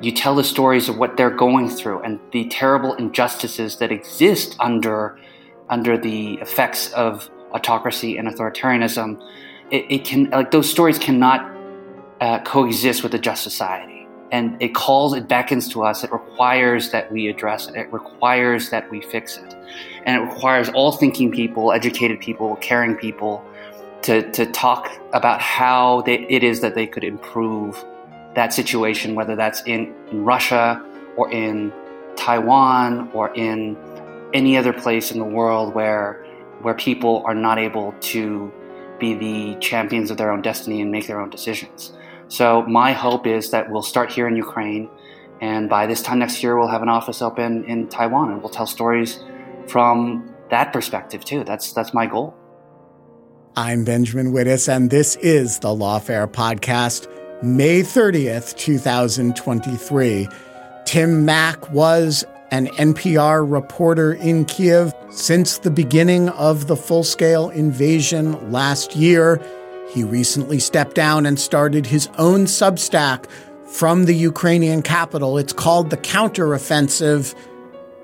you tell the stories of what they're going through and the terrible injustices that exist under under the effects of autocracy and authoritarianism. It, it can like those stories cannot uh, coexist with a just society. And it calls it beckons to us it requires that we address it it requires that we fix it. And it requires all thinking people educated people caring people to, to talk about how they, it is that they could improve that situation, whether that's in, in Russia or in Taiwan or in any other place in the world where where people are not able to be the champions of their own destiny and make their own decisions. So my hope is that we'll start here in Ukraine, and by this time next year, we'll have an office open in Taiwan, and we'll tell stories from that perspective too. That's that's my goal. I'm Benjamin Wittes, and this is the Lawfare Podcast, May 30th, 2023. Tim Mak was an NPR reporter in Kiev since the beginning of the full scale invasion last year. He recently stepped down and started his own Substack from the Ukrainian capital. It's called The Counteroffensive.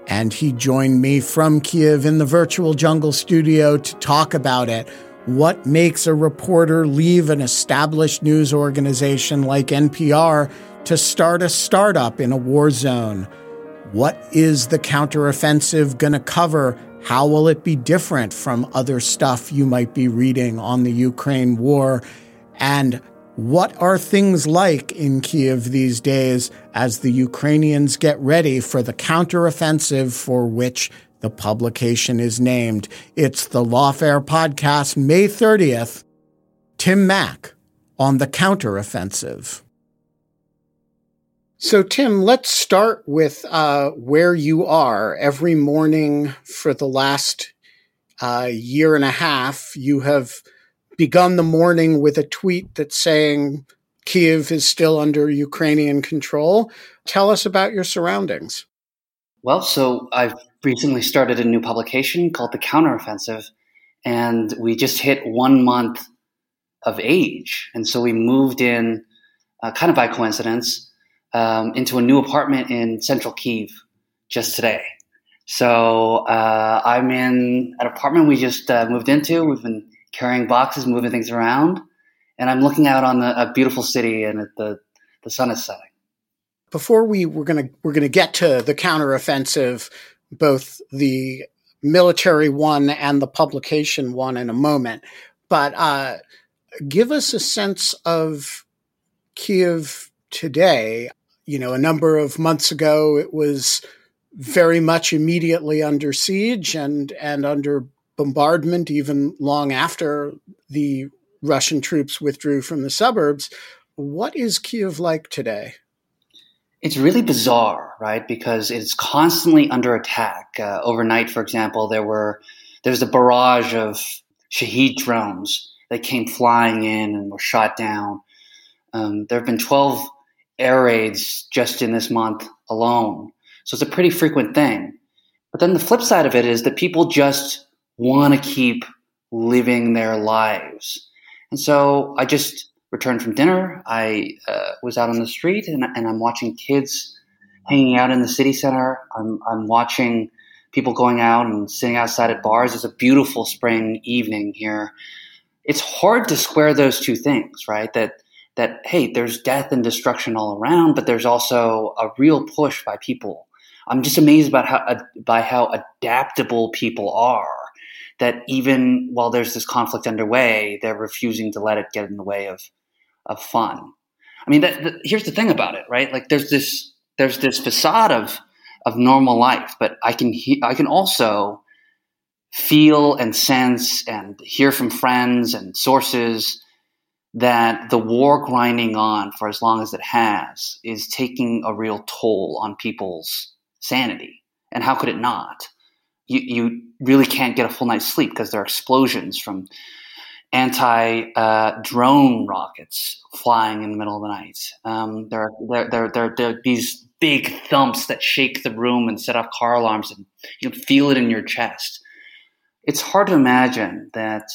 And he joined me from Kiev in the virtual jungle studio to talk about it. What makes a reporter leave an established news organization like NPR to start a startup in a war zone? What is the counteroffensive going to cover? How will it be different from other stuff you might be reading on the Ukraine war? And what are things like in Kiev these days as the Ukrainians get ready for the counteroffensive for which the publication is named? It's the Lawfare Podcast, May 30th. Tim Mak on the counteroffensive. So, Tim, let's start with uh, where you are. Every morning for the last uh, year and a half, you have begun the morning with a tweet that's saying Kiev is still under Ukrainian control. Tell us about your surroundings. Well, so I've recently started a new publication called The Counteroffensive, and we just hit one month of age. And so we moved in, uh, kind of by coincidence, um, into a new apartment in central Kiev just today. So uh, I'm in an apartment we just uh, moved into. We've been carrying boxes, moving things around, and I'm looking out on the, a beautiful city, and the the sun is setting. Before we we're gonna we're gonna get to the counteroffensive, both the military one and the publication one in a moment, but uh, give us a sense of Kiev today. You know, a number of months ago, it was very much immediately under siege and and under bombardment, even long after the Russian troops withdrew from the suburbs. What is Kiev like today? It's really bizarre, right? Because it's constantly under attack. Uh, overnight, for example, there were there's a barrage of Shahed drones that came flying in and were shot down. Um, there have been 12 air raids just in this month alone. So it's a pretty frequent thing. But then the flip side of it is that people just want to keep living their lives. And so I just returned from dinner. I uh, was out on the street and, and, I'm watching kids hanging out in the city center. I'm, I'm watching people going out and sitting outside at bars. It's a beautiful spring evening here. It's hard to square those two things, right? That that hey, there's death and destruction all around, but there's also a real push by people. I'm just amazed about how uh, by how adaptable people are. That even while there's this conflict underway, they're refusing to let it get in the way of of fun. I mean, that, that, here's the thing about it, right? Like, there's this there's this facade of of normal life, but I can he- I can also feel and sense and hear from friends and sources that the war grinding on for as long as it has is taking a real toll on people's sanity. And how could it not? You, you really can't get a full night's sleep because there are explosions from anti uh, drone rockets flying in the middle of the night. Um, there, are, there, there, there, are these big thumps that shake the room and set off car alarms, and you can feel it in your chest. It's hard to imagine that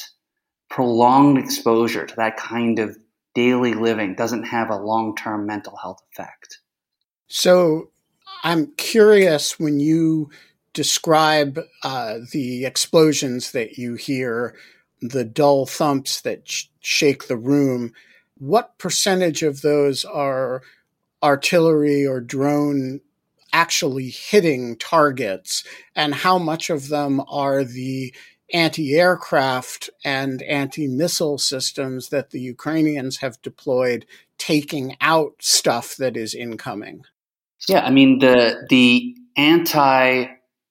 prolonged exposure to that kind of daily living doesn't have a long term mental health effect. So I'm curious when you describe uh, the explosions that you hear, the dull thumps that sh- shake the room, what percentage of those are artillery or drone actually hitting targets, and how much of them are the anti aircraft and anti missile systems that the Ukrainians have deployed taking out stuff that is incoming. Yeah, I mean the the anti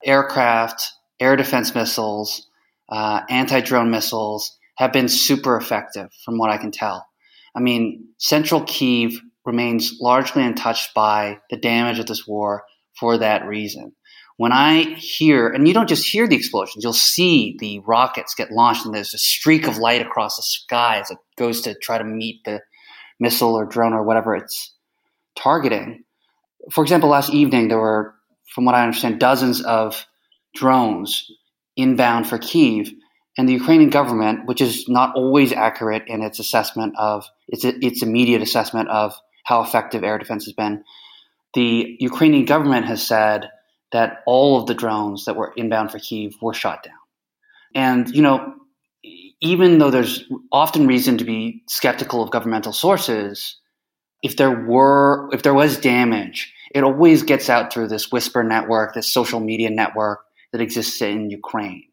aircraft air defense missiles, uh, anti drone missiles have been super effective, from what I can tell. I mean, central Kiev remains largely untouched by the damage of this war for that reason when I hear, and you don't just hear the explosions, you'll see the rockets get launched, and there's a streak of light across the sky as it goes to try to meet the missile or drone or whatever it's targeting. For example, last evening, there were, from what I understand, dozens of drones inbound for Kiev, and the Ukrainian government, which is not always accurate in its assessment of its, its immediate assessment of how effective air defense has been, the Ukrainian government has said that all of the drones that were inbound for Kiev were shot down. And, you know, even though there's often reason to be skeptical of governmental sources, if there were, if there was damage, it always gets out through this whisper network, this social media network that exists in Ukraine.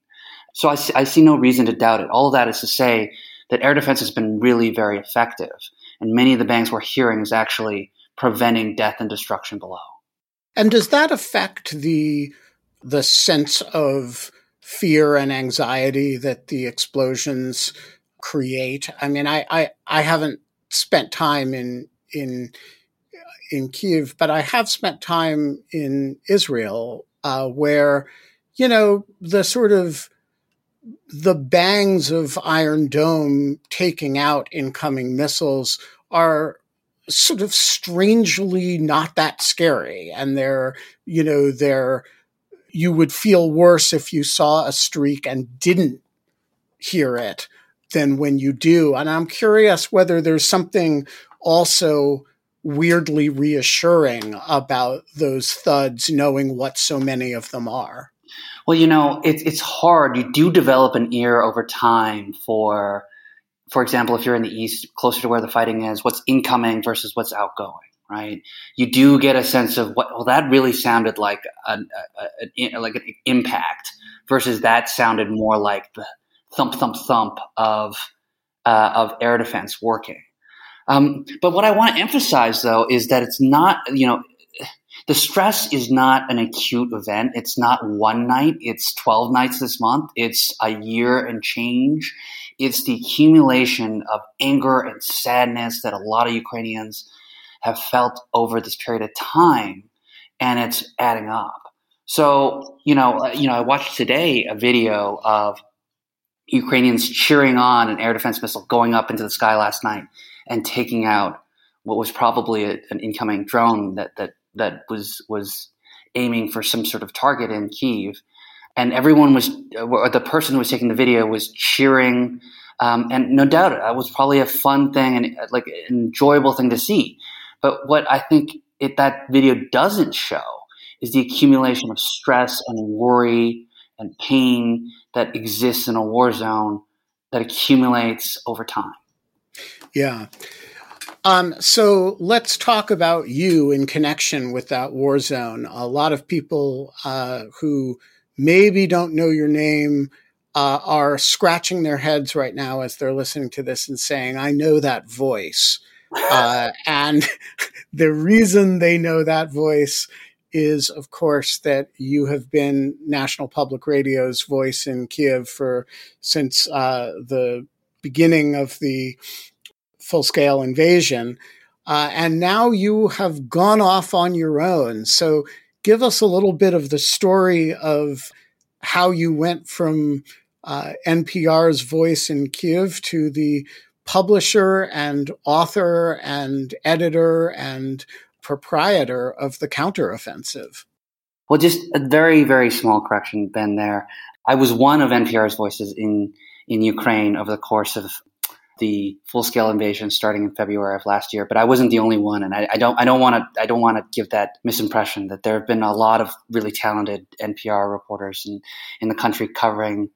So I see, I see no reason to doubt it. All that is to say that air defense has been really very effective. And many of the bangs we're hearing is actually preventing death and destruction below. And does that affect the the sense of fear and anxiety that the explosions create? I mean, I I, I haven't spent time in in in Kiev, but I have spent time in Israel, uh, where you know the sort of the bangs of Iron Dome taking out incoming missiles are sort of strangely not that scary. And they're, you know, they're, you would feel worse if you saw a streak and didn't hear it than when you do. And I'm curious whether there's something also weirdly reassuring about those thuds, knowing what so many of them are. Well, you know, it, it's hard. You do develop an ear over time for for example, if you're in the east, closer to where the fighting is, what's incoming versus what's outgoing, right? You do get a sense of what. Well, that really sounded like an, a, a, like an impact versus that sounded more like the thump, thump, thump of uh, of air defense working. Um, but what I want to emphasize, though, is that it's not you know the stress is not an acute event. It's not one night. It's 12 nights this month. It's a year and change. It's the accumulation of anger and sadness that a lot of Ukrainians have felt over this period of time, and it's adding up. So, you know, uh, you know, I watched today a video of Ukrainians cheering on an air defense missile going up into the sky last night and taking out what was probably a, an incoming drone that that that was was aiming for some sort of target in Kiev and everyone was, or the person who was taking the video was cheering. Um, and no doubt it was probably a fun thing and like an enjoyable thing to see. But what I think it, that video doesn't show is the accumulation of stress and worry and pain that exists in a war zone that accumulates over time. Yeah. Um, so let's talk about you in connection with that war zone. A lot of people uh, who maybe don't know your name uh, are scratching their heads right now as they're listening to this and saying, I know that voice. Uh, and the reason they know that voice is, of course, that you have been National Public Radio's voice in Kiev for since uh, the beginning of the full scale invasion. Uh, and now you have gone off on your own. So give us a little bit of the story of how you went from uh, NPR's voice in Kiev to the publisher and author and editor and proprietor of the counteroffensive. Well, just a very, very small correction, Ben, there. I was one of NPR's voices in, in Ukraine over the course of the full scale invasion starting in February of last year, but I wasn't the only one. And I, I don't, I don't want to, I don't want to give that misimpression that there have been a lot of really talented NPR reporters in, in the country covering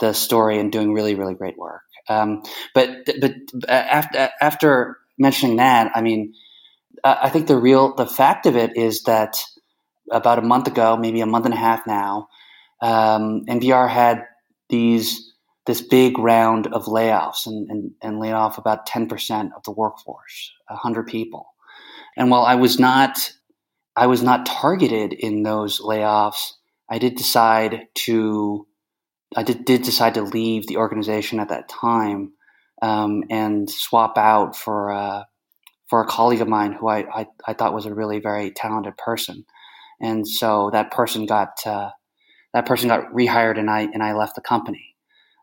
the story and doing really, really great work. Um, but, but after, after mentioning that, I mean, I think the real the fact of it is that about a month ago, maybe a month and a half now, um, NPR had these this big round of layoffs and, and, and laid off about ten percent of the workforce, hundred people. And while I was not I was not targeted in those layoffs, I did decide to I did, did decide to leave the organization at that time um, and swap out for. Uh, for a colleague of mine who I, I, I, thought was a really very talented person. And so that person got uh, that person got rehired and I and I left the company.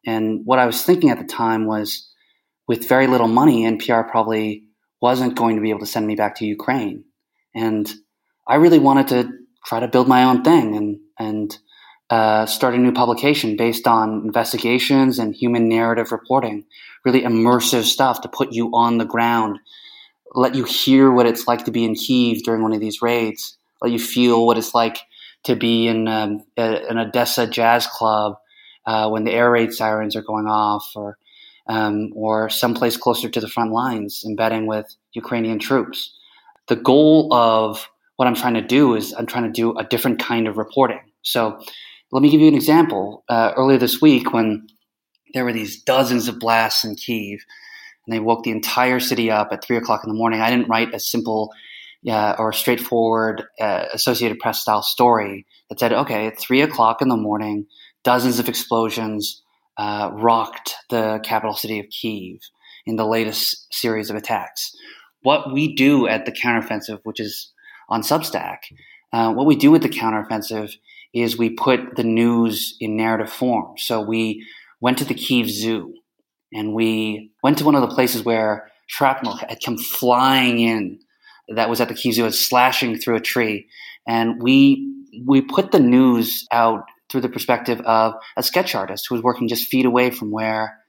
And what I was thinking at the time was with very little money, NPR probably wasn't going to be able to send me back to Ukraine. And I really wanted to try to build my own thing and and uh, start a new publication based on investigations and human narrative reporting, really immersive stuff to put you on the ground let you hear what it's like to be in Kiev during one of these raids, let you feel what it's like to be in um, an Odessa jazz club uh, when the air raid sirens are going off, or um, or someplace closer to the front lines, embedding with Ukrainian troops. The goal of what I'm trying to do is I'm trying to do a different kind of reporting. So let me give you an example. Uh, earlier this week, when there were these dozens of blasts in Kiev, and they woke the entire city up at three o'clock in the morning. I didn't write a simple uh, or straightforward uh, Associated Press style story that said, okay, at three o'clock in the morning, dozens of explosions uh, rocked the capital city of Kiev in the latest series of attacks. What we do at the counteroffensive, which is on Substack, uh, what we do with the counteroffensive is we put the news in narrative form. So we went to the Kiev Zoo and we went to one of the places where shrapnel had come flying in that was at the Kiev Zoo, slashing through a tree. And we we put the news out through the perspective of a sketch artist who was working just feet away from where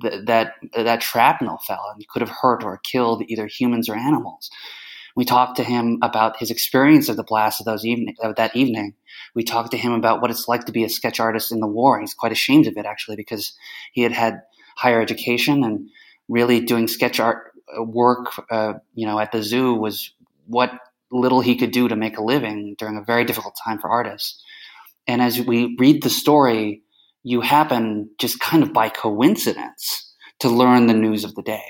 th- that that shrapnel fell and could have hurt or killed either humans or animals. We talked to him about his experience of the blast of those evening of that evening. We talked to him about what it's like to be a sketch artist in the war. He's quite ashamed of it actually because he had had higher education and really doing sketch art uh, work, uh, you know, at the zoo was what little he could do to make a living during a very difficult time for artists. And as we read the story, you happen just kind of by coincidence to learn the news of the day.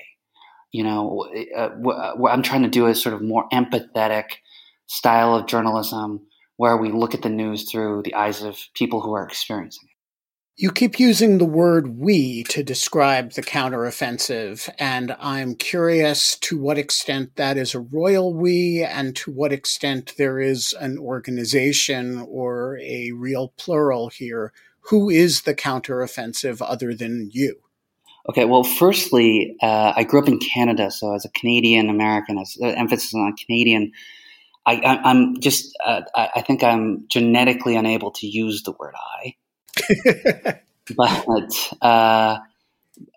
You know, uh, what I'm trying to do is sort of more empathetic style of journalism where we look at the news through the eyes of people who are experiencing it. You keep using the word we to describe the counteroffensive, and I'm curious to what extent that is a royal we and to what extent there is an organization or a real plural here. Who is the counteroffensive other than you? Okay, well, firstly, uh, I grew up in Canada, so as a Canadian American, as uh, emphasis on Canadian, I, am just, uh, I think I'm genetically unable to use the word I. but uh,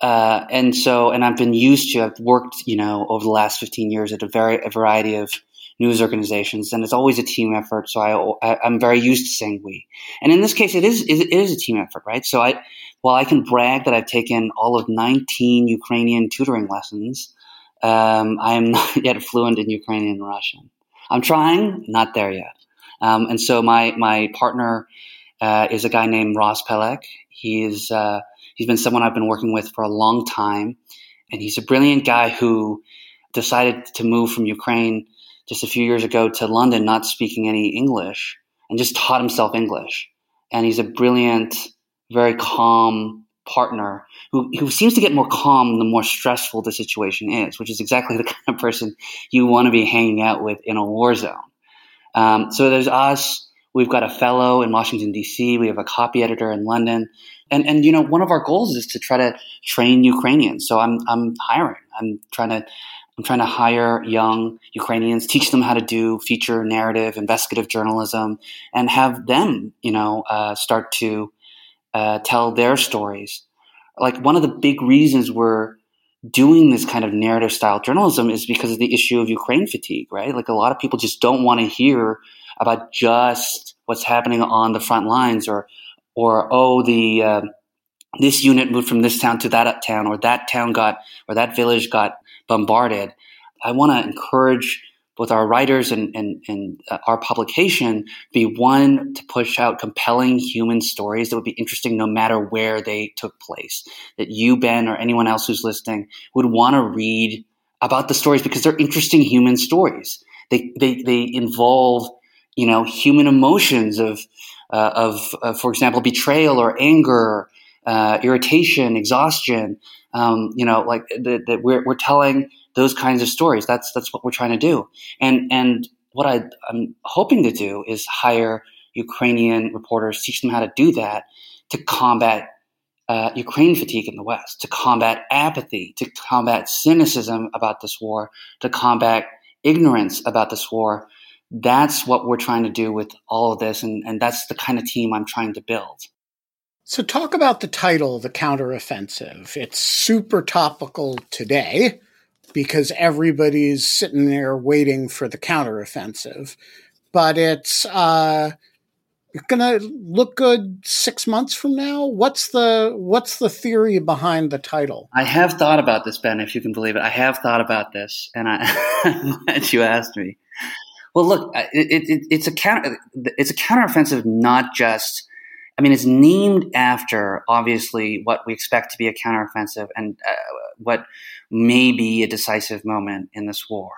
uh, and so and I've been used to. I've worked, you know, over the last fifteen years at a very a variety of news organizations, and it's always a team effort. So I, I'm very used to saying we. And in this case, it is it is a team effort, right? So I, while I can brag that I've taken all of 19 Ukrainian tutoring lessons, um, I am not yet fluent in Ukrainian and Russian. I'm trying, not there yet. Um, and so my my partner uh, is a guy named Ross Pelek. He is uh, he's been someone I've been working with for a long time, and he's a brilliant guy who decided to move from Ukraine just a few years ago to London, not speaking any English, and just taught himself English. And he's a brilliant, very calm partner who, who seems to get more calm the more stressful the situation is, which is exactly the kind of person you want to be hanging out with in a war zone. Um, so there's us. We've got a fellow in Washington D.C. We have a copy editor in London, and and you know one of our goals is to try to train Ukrainians. So I'm I'm hiring. I'm trying to I'm trying to hire young Ukrainians, teach them how to do feature narrative, investigative journalism, and have them, you know, uh, start to uh, tell their stories. Like one of the big reasons we're doing this kind of narrative style journalism is because of the issue of Ukraine fatigue, right? Like a lot of people just don't want to hear about just what's happening on the front lines or, or, oh, the, uh, this unit moved from this town to that town or that town got, or that village got bombarded. I want to encourage both our writers and, and, and uh, our publication be one to push out compelling human stories that would be interesting no matter where they took place. That you, Ben, or anyone else who's listening would want to read about the stories because they're interesting human stories. They, they, they involve, you know, human emotions of, uh, of, uh, for example, betrayal or anger, uh, irritation, exhaustion. Um, you know, like that we're, we're telling those kinds of stories. That's that's what we're trying to do. And and what I, I'm hoping to do is hire Ukrainian reporters, teach them how to do that to combat uh, Ukraine fatigue in the West, to combat apathy, to combat cynicism about this war, to combat ignorance about this war. That's what we're trying to do with all of this, and, and that's the kind of team I'm trying to build. So, talk about the title, The Counteroffensive. It's super topical today because everybody's sitting there waiting for the counteroffensive. But it's uh, going to look good six months from now. What's the what's the theory behind the title? I have thought about this, Ben. If you can believe it, I have thought about this, and I, am glad you asked me. Well, look, it, it, it's a counter. It's a counteroffensive, not just I mean, it's named after obviously what we expect to be a counteroffensive and uh, what may be a decisive moment in this war.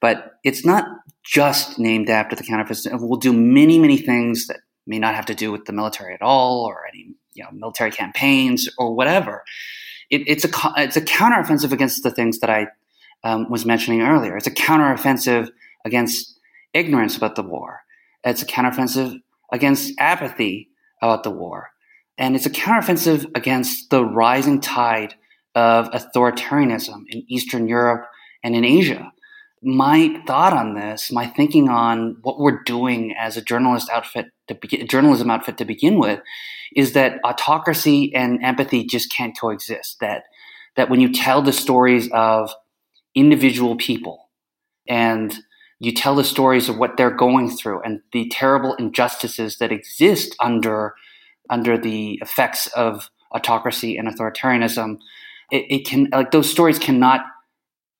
But it's not just named after the counteroffensive. We'll do many, many things that may not have to do with the military at all, or any you know military campaigns or whatever. It, it's a it's a counteroffensive against the things that I um, was mentioning earlier. It's a counteroffensive against ignorance about the war. It's a counteroffensive against apathy about the war. And it's a counteroffensive against the rising tide of authoritarianism in Eastern Europe and in Asia. My thought on this, my thinking on what we're doing as a journalist outfit to begin, journalism outfit to begin with, is that autocracy and empathy just can't coexist. That that when you tell the stories of individual people and you tell the stories of what they're going through and the terrible injustices that exist under under the effects of autocracy and authoritarianism. It, it can like those stories cannot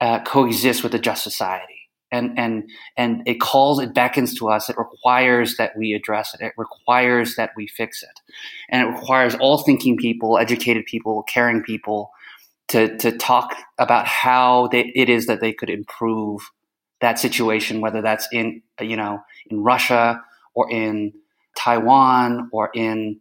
uh, coexist with a just society, and and and it calls it beckons to us. It requires that we address it. It requires that we fix it, and it requires all thinking people, educated people, caring people to to talk about how they, it is that they could improve that situation, whether that's in you know in Russia or in Taiwan or in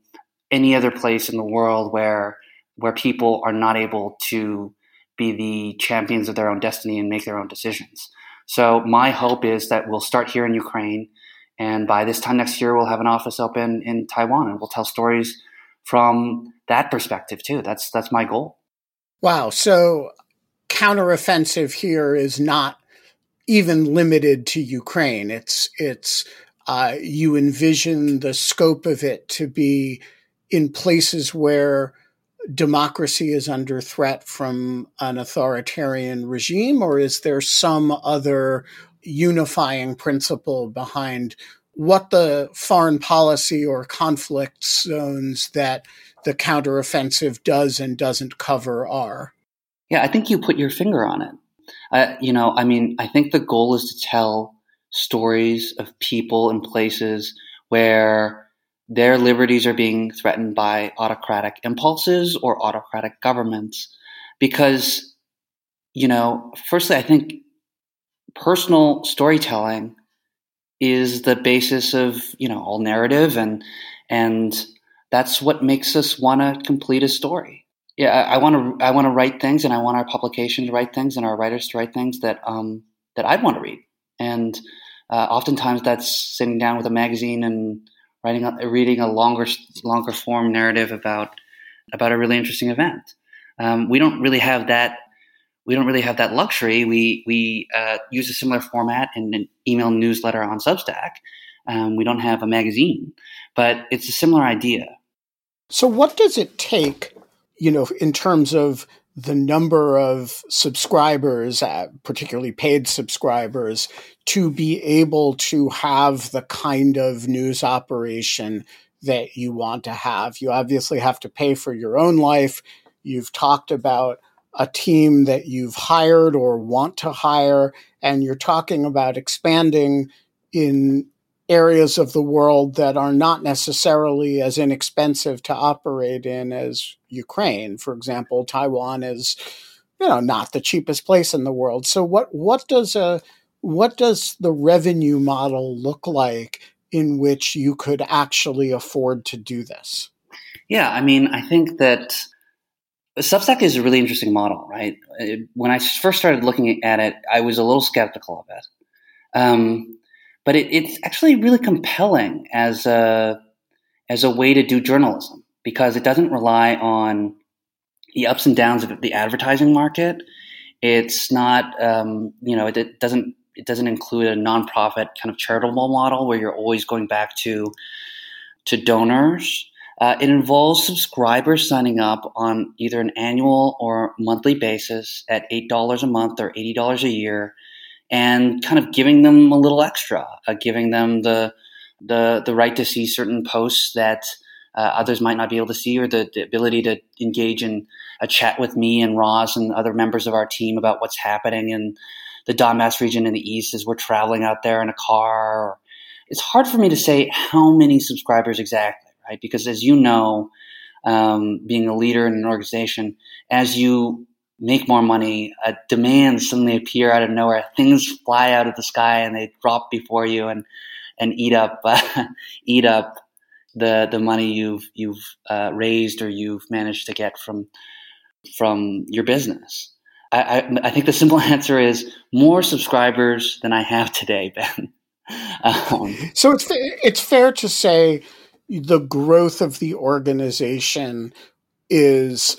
any other place in the world where where people are not able to be the champions of their own destiny and make their own decisions. So my hope is that we'll start here in Ukraine, and by this time next year, we'll have an office open in Taiwan, and we'll tell stories from that perspective too. That's that's my goal. Wow. So counteroffensive here is not even limited to Ukraine. It's it's uh, you envision the scope of it to be in places where democracy is under threat from an authoritarian regime, or is there some other unifying principle behind what the foreign policy or conflict zones that the counteroffensive does and doesn't cover are? Yeah, I think you put your finger on it. Uh, you know, I mean, I think the goal is to tell stories of people and places where their liberties are being threatened by autocratic impulses or autocratic governments. Because, you know, firstly, I think personal storytelling is the basis of, you know, all narrative and, and that's what makes us want to complete a story. Yeah, I want to, I want to write things and I want our publication to write things and our writers to write things that, um, that I'd want to read. And, uh, oftentimes that's sitting down with a magazine and writing, a, reading a longer, longer form narrative about about a really interesting event. Um, we don't really have that. We don't really have that luxury. We we uh, use a similar format in an email newsletter on Substack. Um, we don't have a magazine, but it's a similar idea. So, what does it take, you know, in terms of the number of subscribers, uh, particularly paid subscribers, to be able to have the kind of news operation that you want to have. You obviously have to pay for your own life. You've talked about a team that you've hired or want to hire, and you're talking about expanding in areas of the world that are not necessarily as inexpensive to operate in as Ukraine. For example, Taiwan is, you know, not the cheapest place in the world. So what what does a what does the revenue model look like in which you could actually afford to do this? Yeah, I mean, I think that Substack is a really interesting model, right? When I first started looking at it, I was a little skeptical of it. Um, but it, it's actually really compelling as a as a way to do journalism because it doesn't rely on the ups and downs of the advertising market. It's not, um, you know, it, it, doesn't it doesn't include a nonprofit kind of charitable model where you're always going back to to donors. Uh, it involves subscribers signing up on either an annual or monthly basis at eight dollars a month or eighty dollars a year and kind of giving them a little extra, uh, giving them the, the, the right to see certain posts that uh, others might not be able to see, or the, the, ability to engage in a chat with me and Ross and other members of our team about what's happening in the Donbass region in the east as we're traveling out there in a car. It's hard for me to say how many subscribers exactly, right? Because as you know, um, being a leader in an organization, as you make more money, uh, demands suddenly appear out of nowhere. Things fly out of the sky and they drop before you and and eat up uh, eat up the the money you've you've uh, raised or you've managed to get from from your business. I, I, I, think the simple answer is more subscribers than I have today, Ben. um, so it's it's fair to say the growth of the organization is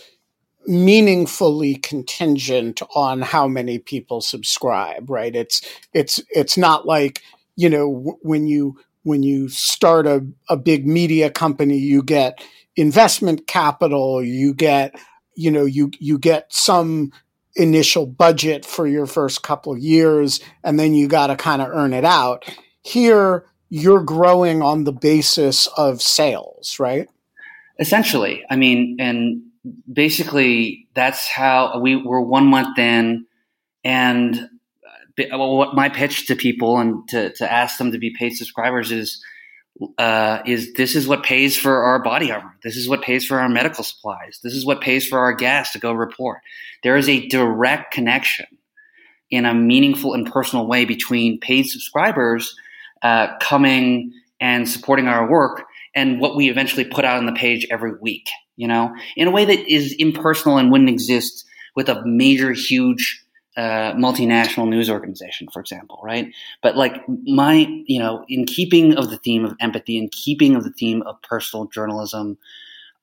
meaningfully contingent on how many people subscribe right? It's it's it's not like you know when you when you start a, a big media company you get investment capital you get you know you you get some initial budget for your first couple years and then you got to kind of earn it out. Here you're growing on the basis of sales right? Essentially. I mean and basically that's how we were one month in and uh, what my pitch to people and to, to ask them to be paid subscribers is uh, is this is what pays for our body armor. This is what pays for our medical supplies. This is what pays for our gas to go report. There is a direct connection in a meaningful and personal way between paid subscribers uh, coming and supporting our work and what we eventually put out on the page every week you know, in a way that is impersonal and wouldn't exist with a major, huge uh, multinational news organization, for example, right? But like my, you know, in keeping of the theme of empathy, in keeping of the theme of personal journalism,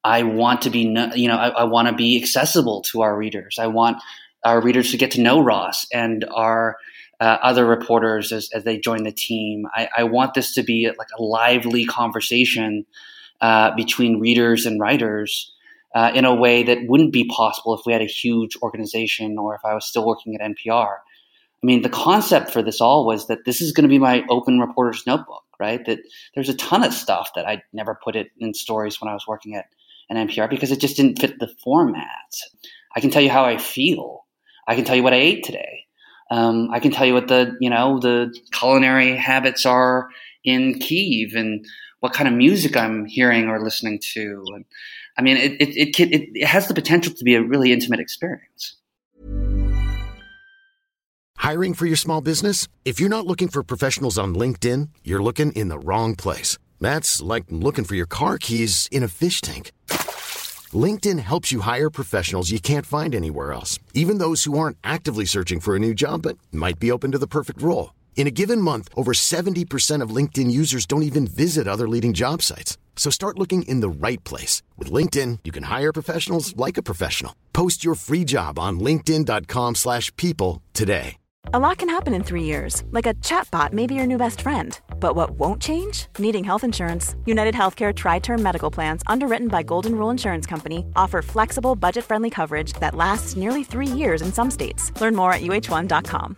I want to be, you know, I, I want to be accessible to our readers. I want our readers to get to know Ross and our uh, other reporters as, as they join the team. I, I want this to be like a lively conversation uh, between readers and writers uh, in a way that wouldn't be possible if we had a huge organization or if I was still working at NPR. I mean, the concept for this all was that this is going to be my open reporter's notebook, right? That there's a ton of stuff that I never put it in stories when I was working at an NPR because it just didn't fit the format. I can tell you how I feel. I can tell you what I ate today. Um, I can tell you what the you know the culinary habits are in Kiev and what kind of music I'm hearing or listening to. And, I mean, it, it, it, it, it has the potential to be a really intimate experience. Hiring for your small business? If you're not looking for professionals on LinkedIn, you're looking in the wrong place. That's like looking for your car keys in a fish tank. LinkedIn helps you hire professionals you can't find anywhere else, even those who aren't actively searching for a new job but might be open to the perfect role. In a given month, over 70% of LinkedIn users don't even visit other leading job sites. So start looking in the right place. With LinkedIn, you can hire professionals like a professional. Post your free job on linkedin.com slash people today. A lot can happen in three years, like a chatbot may be your new best friend. But what won't change? Needing health insurance. United Healthcare Tri-Term Medical Plans, underwritten by Golden Rule Insurance Company, offer flexible, budget-friendly coverage that lasts nearly three years in some states. Learn more at uh1.com.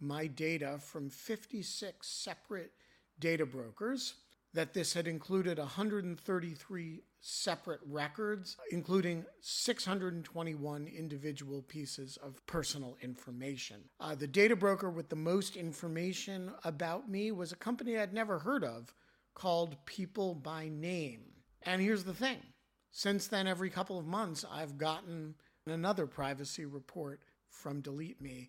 my data from 56 separate data brokers, that this had included 133 separate records, including 621 individual pieces of personal information. Uh, the data broker with the most information about me was a company I'd never heard of called People by Name. And here's the thing since then, every couple of months, I've gotten another privacy report from Delete Me,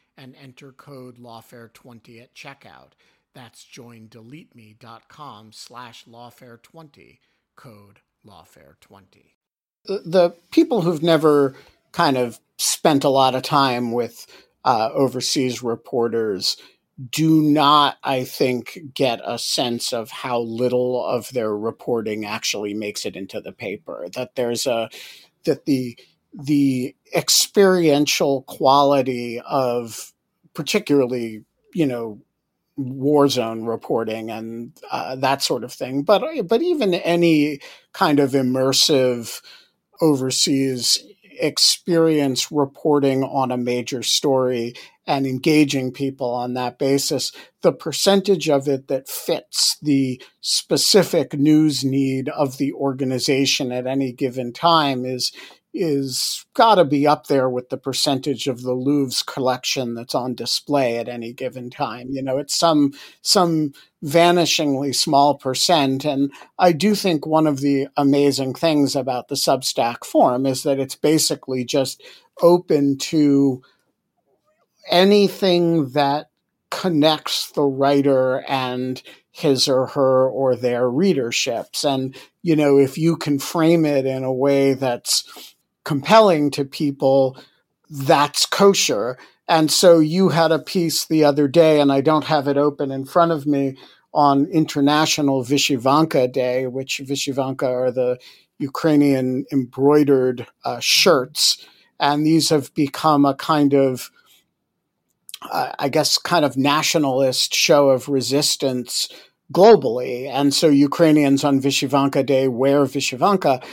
and enter code lawfare20 at checkout. That's joindeleteme.com slash lawfare20, code lawfare20. The people who've never kind of spent a lot of time with uh, overseas reporters do not, I think, get a sense of how little of their reporting actually makes it into the paper. That there's a that the the experiential quality of particularly you know war zone reporting and uh, that sort of thing. But but even any kind of immersive overseas experience reporting on a major story and engaging people on that basis, the percentage of it that fits the specific news need of the organization at any given time is is got to be up there with the percentage of the Louvre's collection that's on display at any given time. You know, it's some some vanishingly small percent, and I do think one of the amazing things about the Substack form is that it's basically just open to anything that connects the writer and his or her or their readerships. And, you know, if you can frame it in a way that's compelling to people, that's kosher. And so you had a piece the other day, and I don't have it open in front of me, on International Vyshyvanka Day, which Vyshyvanka are the Ukrainian embroidered uh, shirts. And these have become a kind of uh, I guess, kind of nationalist show of resistance globally. And so Ukrainians on Vyshyvanka Day wear Vyshyvanka.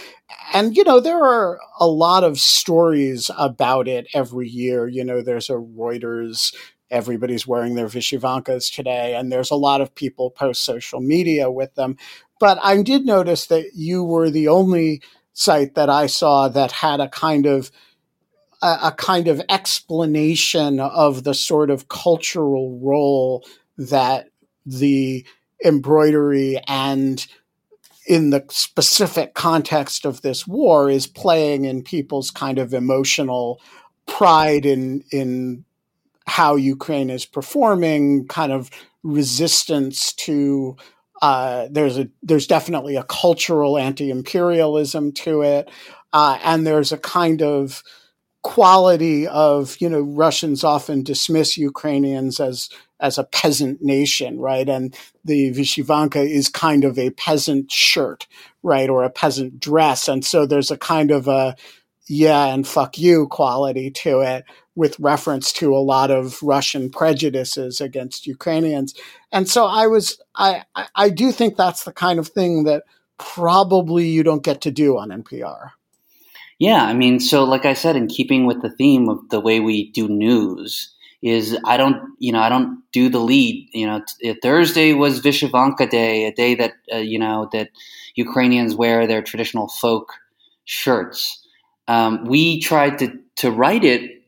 And, you know, there are a lot of stories about it every year. You know, there's a Reuters, everybody's wearing their Vyshyvankas today, and there's a lot of people post social media with them. But I did notice that you were the only site that I saw that had a kind of a, a kind of explanation of the sort of cultural role that the embroidery and in the specific context of this war is playing in people's kind of emotional pride in in how Ukraine is performing, kind of resistance to uh, there's a there's definitely a cultural anti-imperialism to it, uh, and there's a kind of quality of you know Russians often dismiss Ukrainians as as a peasant nation, right? And the Vyshyvanka is kind of a peasant shirt, right, or a peasant dress, and so there's a kind of a yeah and fuck you quality to it with reference to a lot of Russian prejudices against Ukrainians. And so I was I I do think that's the kind of thing that probably you don't get to do on NPR. Yeah, I mean, so like I said, in keeping with the theme of the way we do news, is I don't, you know, I don't do the lead. You know, t- Thursday was Vyshyvanka Day, a day that uh, you know that Ukrainians wear their traditional folk shirts. Um, we tried to to write it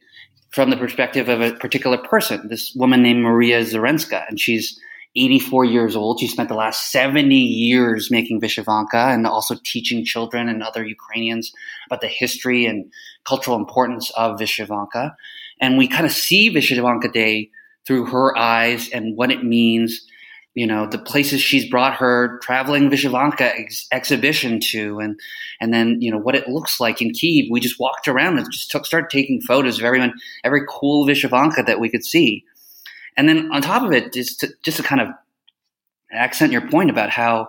from the perspective of a particular person, this woman named Maria Zarenska, and she's 84 years old. She spent the last 70 years making Vyshyvanka and also teaching children and other Ukrainians about the history and cultural importance of Vyshyvanka. And we kind of see Vyshyvanka Day through her eyes and what it means, you know, the places she's brought her traveling Vyshyvanka ex- exhibition to, and and then you know what it looks like in Kiev. We just walked around and just took, started taking photos of everyone, every cool Vyshyvanka that we could see. And then on top of it, just to, just to kind of accent your point about how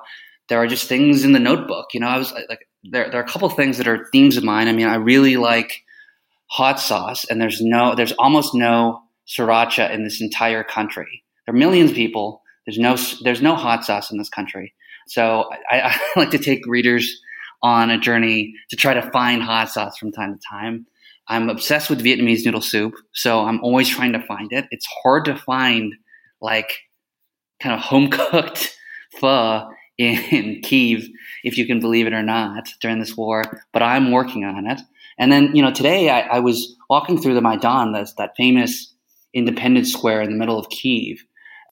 there are just things in the notebook. You know, I was like, there, there are a couple things that are themes of mine. I mean, I really like hot sauce, and there's no, there's almost no sriracha in this entire country. There are millions of people. There's no, there's no hot sauce in this country. So I, I like to take readers on a journey to try to find hot sauce from time to time. I'm obsessed with Vietnamese noodle soup, so I'm always trying to find it. It's hard to find like kind of home cooked pho in Kiev, if you can believe it or not, during this war. But I'm working on it. And then, you know, today I, I was walking through the Maidan, that's that famous Independence Square in the middle of Kiev,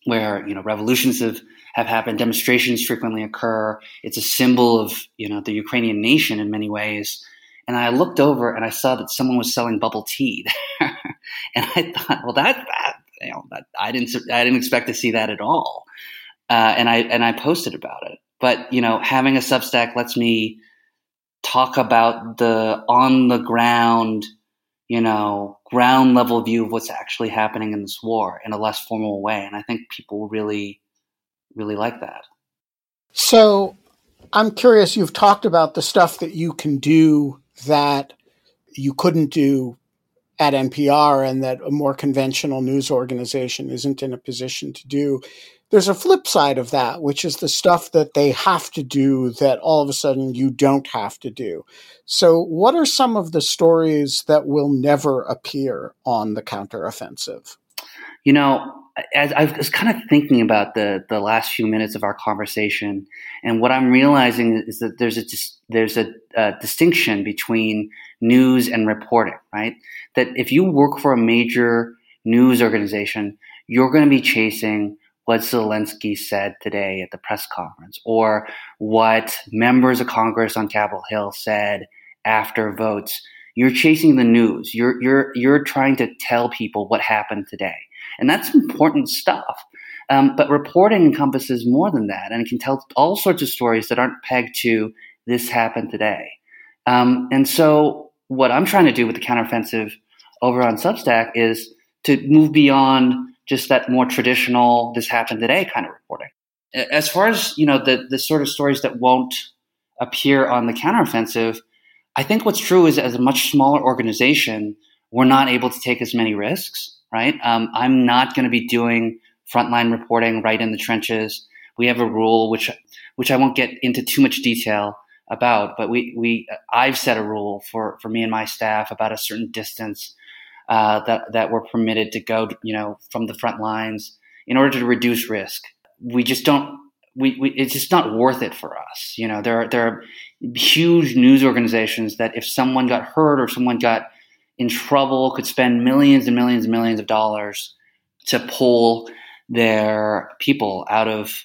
where you know revolutions have have happened, demonstrations frequently occur. It's a symbol of you know the Ukrainian nation in many ways. And I looked over and I saw that someone was selling bubble tea there, and I thought, well, that, that you know, that, I didn't I didn't expect to see that at all. Uh, and I and I posted about it. But you know, having a Substack lets me talk about the on the ground, you know, ground level view of what's actually happening in this war in a less formal way, and I think people really, really like that. So, I'm curious. You've talked about the stuff that you can do that you couldn't do at NPR and that a more conventional news organization isn't in a position to do. There's a flip side of that, which is the stuff that they have to do that all of a sudden you don't have to do. So, what are some of the stories that will never appear on the counteroffensive? You know, as I was kind of thinking about the the last few minutes of our conversation, and what I'm realizing is that there's a there's a, a, distinction between news and reporting, right? That if you work for a major news organization, you're going to be chasing what Zelensky said today at the press conference, or what members of Congress on Capitol Hill said after votes. You're chasing the news. You're you're you're trying to tell people what happened today and that's important stuff. Um, but reporting encompasses more than that, and it can tell all sorts of stories that aren't pegged to this happened today. Um, and so, what I'm trying to do with the counteroffensive over on Substack is to move beyond just that more traditional "this happened today" kind of reporting. As far as you know, the the sort of stories that won't appear on the counteroffensive, I think what's true is as a much smaller organization, we're not able to take as many risks right? Um, I'm not going to be doing frontline reporting right in the trenches. We have a rule which which I won't get into too much detail about, but we we I've set a rule for for me and my staff about a certain distance uh, that that we're permitted to go, you know, from the front lines in order to reduce risk. We just don't. We, we, it's just not worth it for us. You know, there are, there are huge news organizations that if someone got hurt or someone got in trouble, could spend millions and millions and millions of dollars to pull their people out of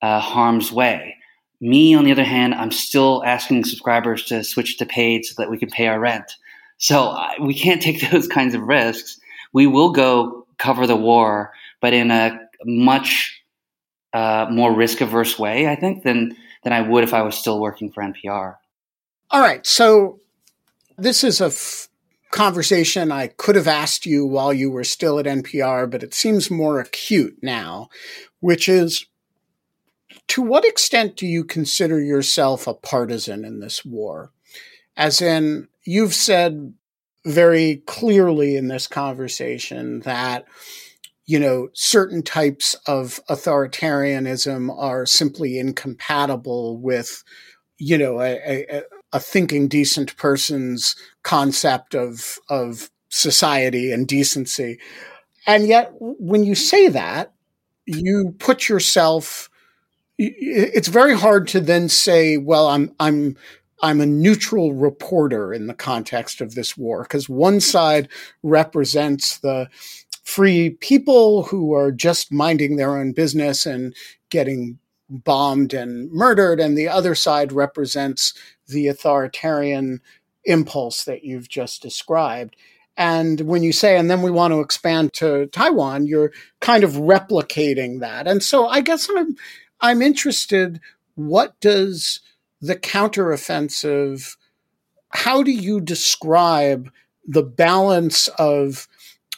uh, harm's way. Me, on the other hand, I'm still asking subscribers to switch to paid so that we can pay our rent. So uh, we can't take those kinds of risks. We will go cover the war, but in a much uh, more risk averse way, I think, than than I would if I was still working for NPR. All right, so this is a f- conversation I could have asked you while you were still at NPR, but it seems more acute now, which is to what extent do you consider yourself a partisan in this war? As in, you've said very clearly in this conversation that you know, certain types of authoritarianism are simply incompatible with, you know, a, a, a thinking decent person's concept of of society and decency. And yet when you say that, you put yourself it's very hard to then say, well, I'm I'm I'm a neutral reporter in the context of this war because one side represents the free people who are just minding their own business and getting bombed and murdered, and the other side represents the authoritarian impulse that you've just described. And when you say, and then we want to expand to Taiwan, you're kind of replicating that. And so I guess I'm, I'm interested, what does the counteroffensive, how do you describe the balance of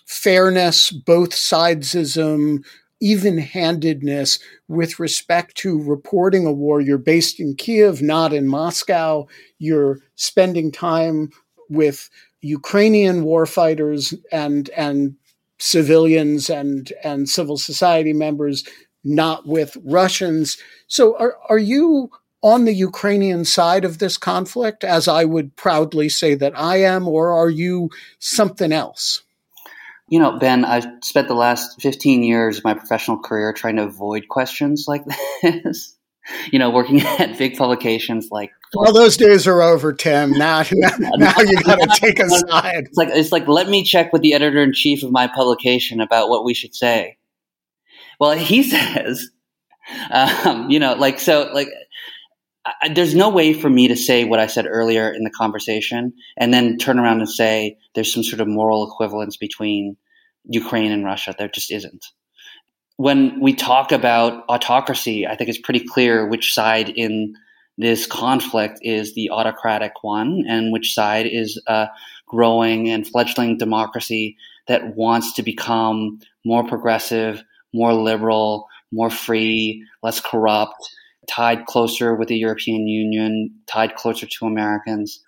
fairness, both sidesism, even handedness with respect to reporting a war. You're based in Kiev, not in Moscow. You're spending time with Ukrainian warfighters and, and civilians and, and civil society members, not with Russians. So are, are you on the Ukrainian side of this conflict, as I would proudly say that I am, or are you something else? You know, Ben, I've spent the last 15 years of my professional career trying to avoid questions like this. you know, working at big publications like. Well, those days are over, Tim. Now, now, now you got to take a side. It's like it's like let me check with the editor in chief of my publication about what we should say. Well, he says, um, you know, like so, like I, there's no way for me to say what I said earlier in the conversation and then turn around and say there's some sort of moral equivalence between Ukraine and Russia. There just isn't when we talk about autocracy, I think it's pretty clear which side in this conflict is the autocratic one and which side is a growing and fledgling democracy that wants to become more progressive, more liberal, more free, less corrupt, tied closer with the European Union, tied closer to Americans.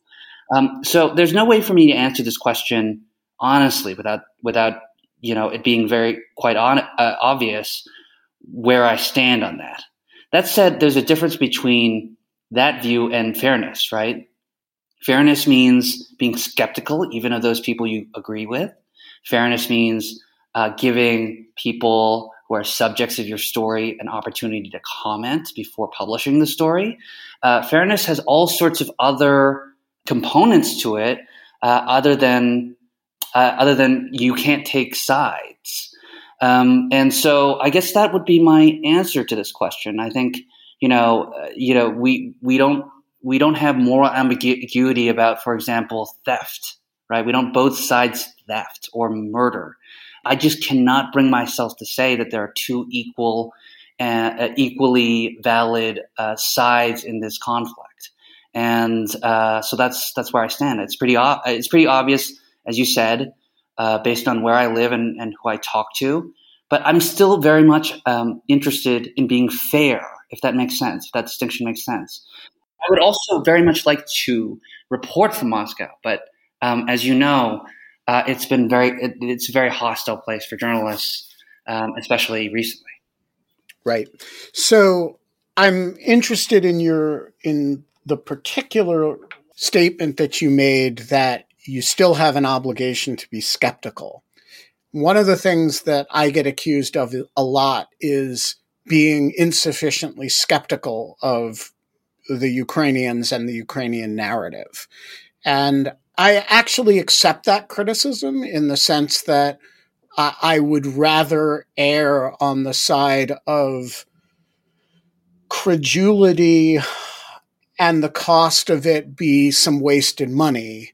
Um, so there's no way for me to answer this question honestly without without you know, it being very quite on, uh, obvious where I stand on that. That said, there's a difference between that view and fairness, right? Fairness means being skeptical, even of those people you agree with. Fairness means uh, giving people who are subjects of your story an opportunity to comment before publishing the story. Uh, fairness has all sorts of other components to it, uh, other than uh, other than you can't take sides. Um, and so I guess that would be my answer to this question. I think you know, uh, you know, we we don't we don't have moral ambiguity about, for example, theft, right? We don't both sides theft or murder. I just cannot bring myself to say that there are two equal, uh, equally valid uh, sides in this conflict, and uh, so that's that's where I stand. It's pretty it's pretty obvious as you said, uh, based on where I live and, and, who I talk to. But I'm still very much um, interested in being fair, if that makes sense, if that distinction makes sense. I would also very much like to report from Moscow, but um, as you know, uh, it's been very it, it's a very hostile place for journalists, um, especially recently. Right. So I'm interested in your in the particular statement that you made that you still have an obligation to be skeptical. One of the things that I get accused of a lot is being insufficiently skeptical of the Ukrainians and the Ukrainian narrative. And I actually accept that criticism in the sense that I would rather err on the side of credulity and the cost of it be some wasted money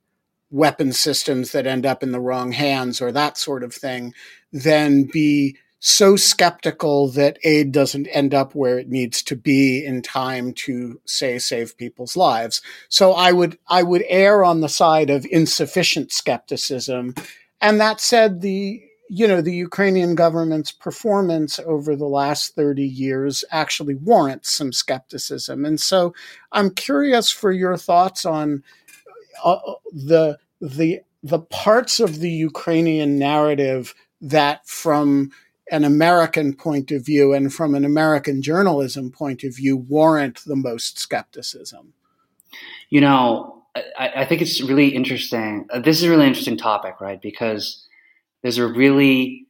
weapon systems that end up in the wrong hands or that sort of thing than be so skeptical that aid doesn't end up where it needs to be in time to say save people's lives. So i would i would err on the side of insufficient skepticism. And that said the you know the ukrainian government's performance over the last 30 years actually warrants some skepticism. And so i'm curious for your thoughts on uh, the the the parts of the Ukrainian narrative that from an American point of view and from an American journalism point of view warrant the most skepticism? You know, I, I think it's really interesting. Uh, this is a really interesting topic, right? Because there's a really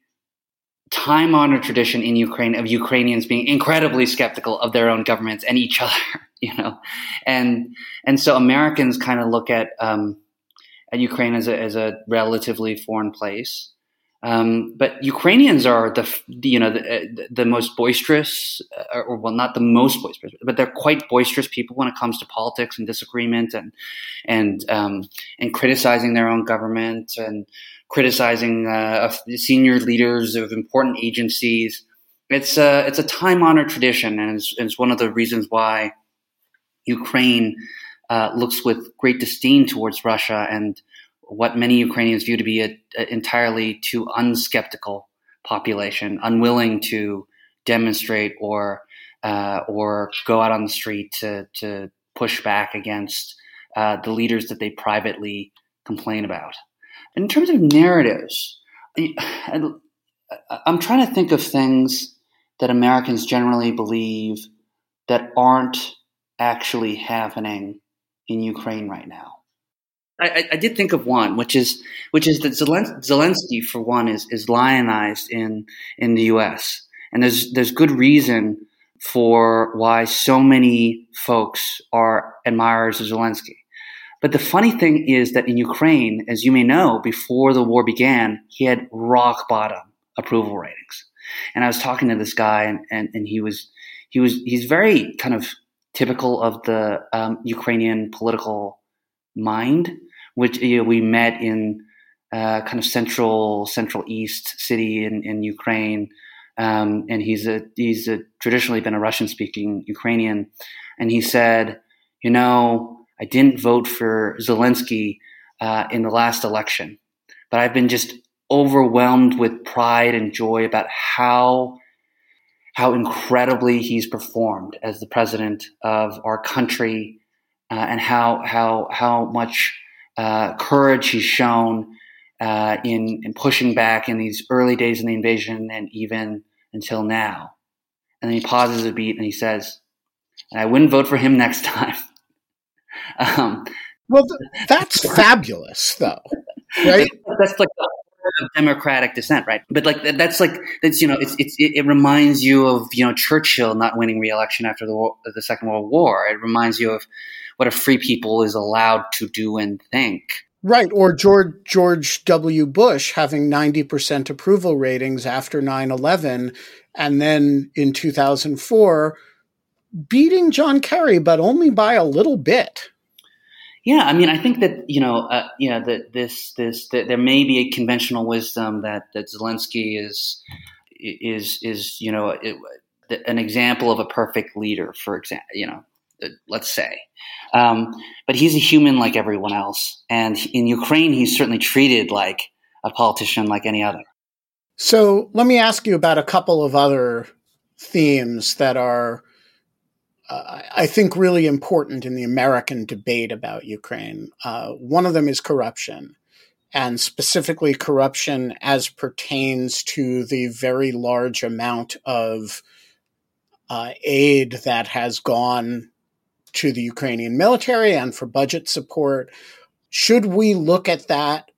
time honored tradition in Ukraine of Ukrainians being incredibly skeptical of their own governments and each other, you know, and and so Americans kind of look at um, at Ukraine as a as a relatively foreign place. Um, but Ukrainians are the you know the, the most boisterous, uh, or well, not the most boisterous, but they're quite boisterous people when it comes to politics and disagreement and and um, and criticizing their own government and criticizing uh, senior leaders of important agencies. It's a it's a time honored tradition, and it's, it's, one of the reasons why Ukraine uh, looks with great disdain towards Russia and what many Ukrainians view to be an entirely too unskeptical population, unwilling to demonstrate or uh, or go out on the street to to push back against uh, the leaders that they privately complain about. In terms of narratives, I'm trying to think of things that Americans generally believe that aren't actually happening in Ukraine right now. I, I, did think of one, which is which is that Zelensky, for one, is is lionized in in the U.S. and there's there's good reason for why so many folks are admirers of Zelensky. But the funny thing is that in Ukraine, as you may know, before the war began, he had rock bottom approval ratings. And I was talking to this guy, and, and, and he was he was he's very kind of typical of the um, Ukrainian political mind, which you know, we met in uh, kind of central central east city in, in Ukraine. Um, and he's a he's a, traditionally been a Russian speaking Ukrainian, and he said, you know, I didn't vote for Zelensky uh, in the last election, but I've been just overwhelmed with pride and joy about how how incredibly he's performed as the president of our country, uh, and how how how much uh, courage he's shown uh, in in pushing back in these early days in the invasion and even until now. And then he pauses a beat and he says, "I wouldn't vote for him next time." um, well, th- that's fabulous, though, right? That's like democratic dissent, right? But like that's like that's you know it's, it's it, reminds you of you know Churchill not winning re-election after the war, the Second World War. It reminds you of what a free people is allowed to do and think. Right, or George George W. Bush having ninety percent approval ratings after 9-11, and then in two thousand four beating John Kerry, but only by a little bit. Yeah, I mean, I think that you know, uh, know, that this this that there may be a conventional wisdom that that Zelensky is is is you know it, an example of a perfect leader, for example, you know, uh, let's say, um, but he's a human like everyone else, and in Ukraine, he's certainly treated like a politician like any other. So let me ask you about a couple of other themes that are I think, really important in the American debate about Ukraine. Uh, one of them is corruption, and specifically corruption as pertains to the very large amount of uh, aid that has gone to the Ukrainian military and for budget support. Should we look at that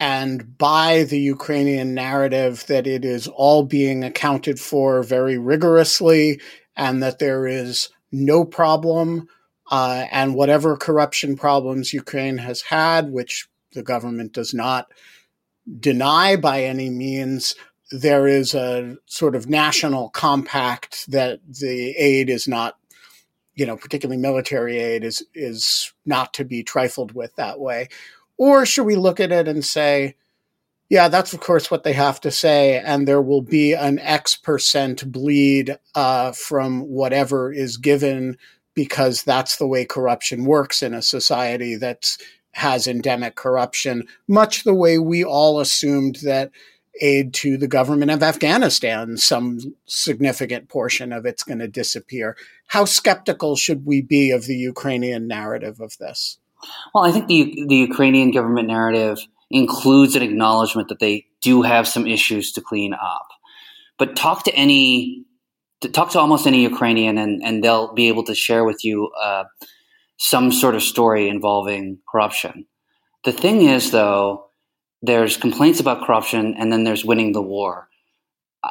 and buy the Ukrainian narrative that it is all being accounted for very rigorously and that there is no problem. Uh, and whatever corruption problems Ukraine has had, which the government does not deny by any means, there is a sort of national compact that the aid is not, you know, particularly military aid is is not to be trifled with that way. Or should we look at it and say, yeah, that's of course what they have to say, and there will be an X percent bleed uh, from whatever is given because that's the way corruption works in a society that has endemic corruption, much the way we all assumed that aid to the government of Afghanistan, some significant portion of it's going to disappear. How skeptical should we be of the Ukrainian narrative of this? Well, I think the the Ukrainian government narrative includes an acknowledgement that they do have some issues to clean up. But talk to any, talk to almost any Ukrainian, and, and they'll be able to share with you uh, some sort of story involving corruption. The thing is, though, there's complaints about corruption, and then there's winning the war.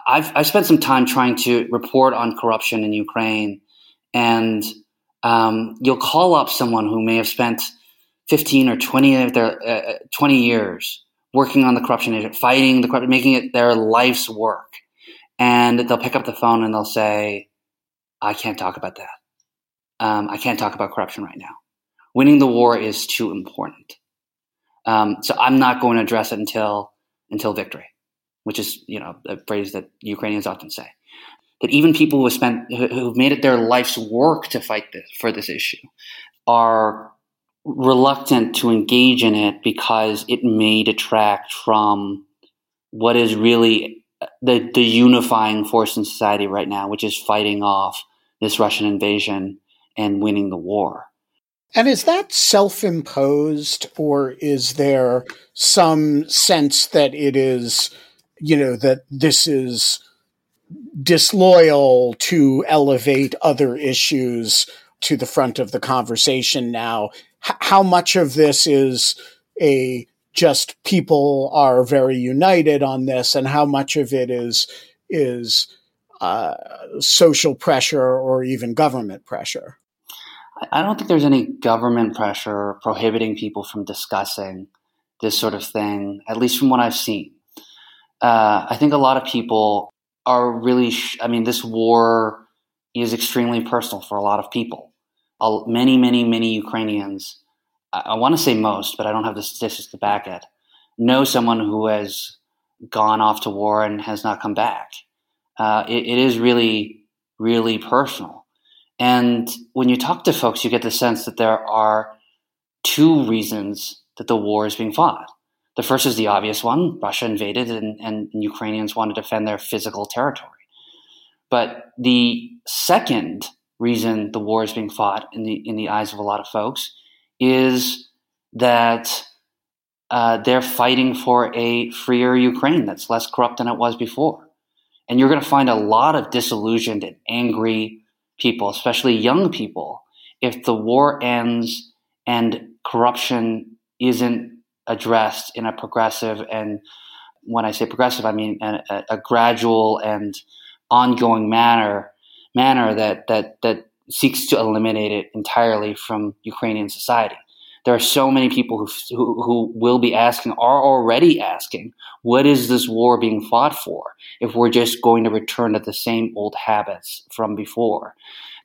I've, I've spent some time trying to report on corruption in Ukraine, and um, you'll call up someone who may have spent 15 or 20 of their uh, uh 20 years working on the corruption agent, fighting the corruption, making it their life's work. And they'll pick up the phone and they'll say, I can't talk about that. Um, I can't talk about corruption right now. Winning the war is too important. Um, so I'm not going to address it until until victory, which is you know a phrase that Ukrainians often say. That even people who have spent who've made it their life's work to fight this, for this issue are reluctant to engage in it because it may detract from what is really uh, the, the unifying force in society right now, which is fighting off this Russian invasion and winning the war. And is that self imposed, or is there some sense that it is, you know, that this is disloyal to elevate other issues to the front of the conversation now how much of this is a just people are very united on this and how much of it is is uh, social pressure or even government pressure? I don't think there's any government pressure prohibiting people from discussing this sort of thing, at least from what I've seen. Uh, I think a lot of people are really, sh- I mean, this war is extremely personal for a lot of people. Many, many, many Ukrainians, I, I want to say most, but I don't have the statistics to back it, know someone who has gone off to war and has not come back. Uh, it, it is really, really personal. And when you talk to folks, you get the sense that there are two reasons that the war is being fought. The first is the obvious one Russia invaded, and, and Ukrainians want to defend their physical territory. But the second reason the war is being fought in the, in the eyes of a lot of folks is that uh, they're fighting for a freer Ukraine that's less corrupt than it was before. And you're going to find a lot of disillusioned and angry people, especially young people, if the war ends and corruption isn't addressed in a progressive and when I say progressive, I mean a, a gradual and ongoing manner manner that that that seeks to eliminate it entirely from Ukrainian society there are so many people who, who, will be asking, are already asking, what is this war being fought for? If we're just going to return to the same old habits from before,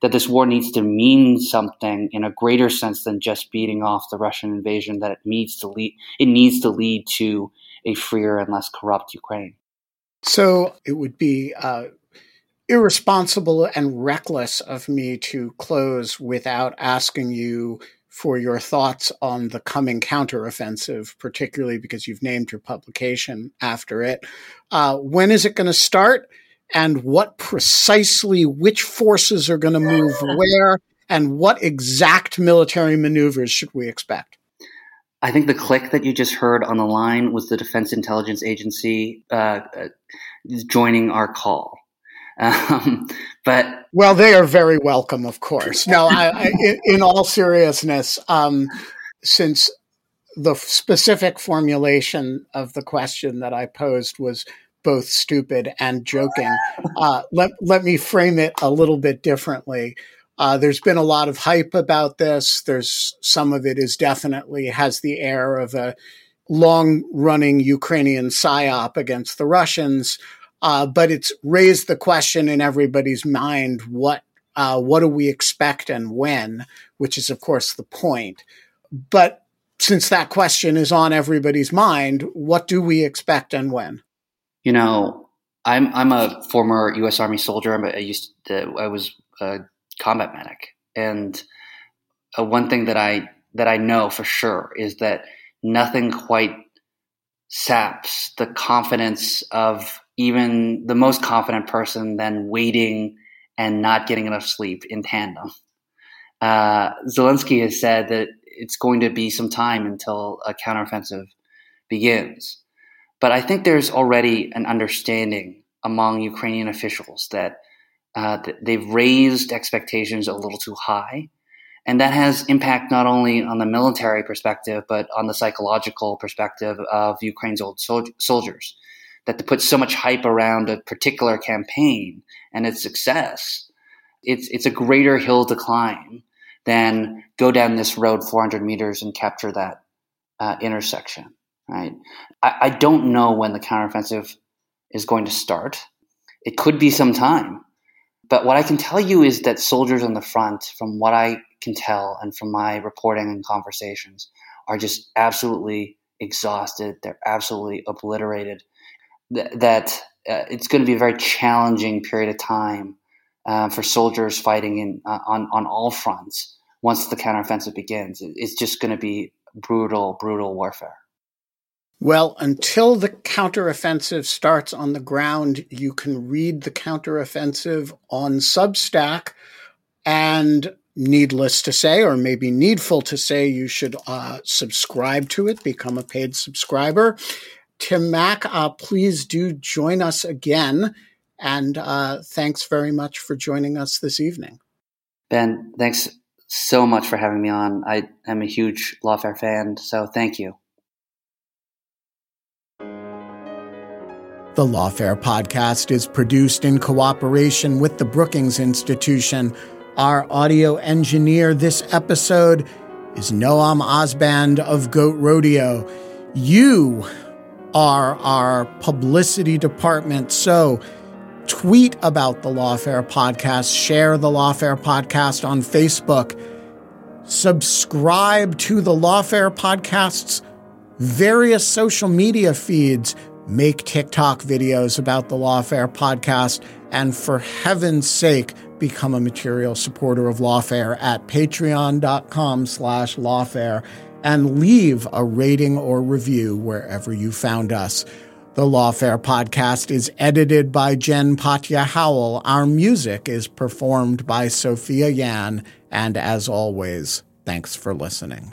that this war needs to mean something in a greater sense than just beating off the Russian invasion. That it needs to lead, it needs to lead to a freer and less corrupt Ukraine. So it would be uh, irresponsible and reckless of me to close without asking you for your thoughts on the coming counteroffensive, particularly because you've named your publication after it. Uh, when is it going to start? And what precisely, which forces are going to move where? And what exact military maneuvers should we expect? I think the click that you just heard on the line was the Defense Intelligence Agency uh, uh joining our call. Um, but well, they are very welcome, of course. No, I, I, in all seriousness, um, since the specific formulation of the question that I posed was both stupid and joking, uh, let let me frame it a little bit differently. Uh, there's been a lot of hype about this. There's some of it is definitely has the air of a long running Ukrainian psyop against the Russians. Uh, but it's raised the question in everybody's mind what uh, what do we expect and when, which is of course the point. But since that question is on everybody's mind, what do we expect and when? You know, I'm I'm a former U.S. Army soldier. I'm a, I used to, I was a combat medic, and uh, one thing that I that I know for sure is that nothing quite saps the confidence of even the most confident person then waiting and not getting enough sleep in tandem. Uh, Zelensky has said that it's going to be some time until a counteroffensive begins. But I think there's already an understanding among Ukrainian officials that uh, they've raised expectations a little too high. And that has impact not only on the military perspective, but on the psychological perspective of Ukraine's old sol- soldiers that to put so much hype around a particular campaign and its success, it's it's a greater hill to climb than go down this road 400 meters and capture that uh, intersection. Right? I, I don't know when the counteroffensive is going to start. It could be some time, but what I can tell you is that soldiers on the front, from what I can tell and from my reporting and conversations, are just absolutely exhausted. They're absolutely obliterated th- that uh, it's going to be a very challenging period of time uh, for soldiers fighting in uh, on on all fronts once the counteroffensive begins. It's just going to be brutal, brutal warfare. Well, until the counteroffensive starts on the ground, you can read the counteroffensive on Substack. And needless to say, or maybe needful to say, you should uh, subscribe to it, become a paid subscriber. Tim Mak, uh, please do join us again. And uh, thanks very much for joining us this evening. Ben, thanks so much for having me on. I am a huge Lawfare fan, so thank you. The Lawfare podcast is produced in cooperation with the Brookings Institution. Our audio engineer this episode is Noam Osband of Goat Rodeo. You are our publicity department, so tweet about the Lawfare podcast, share the Lawfare podcast on Facebook, subscribe to the Lawfare podcast's various social media feeds make TikTok videos about the Lawfare podcast, and for heaven's sake, become a material supporter of Lawfare at patreon.com slash lawfare and leave a rating or review wherever you found us. The Lawfare podcast is edited by Jen Patja Howell. Our music is performed by Sophia Yan. And as always, thanks for listening.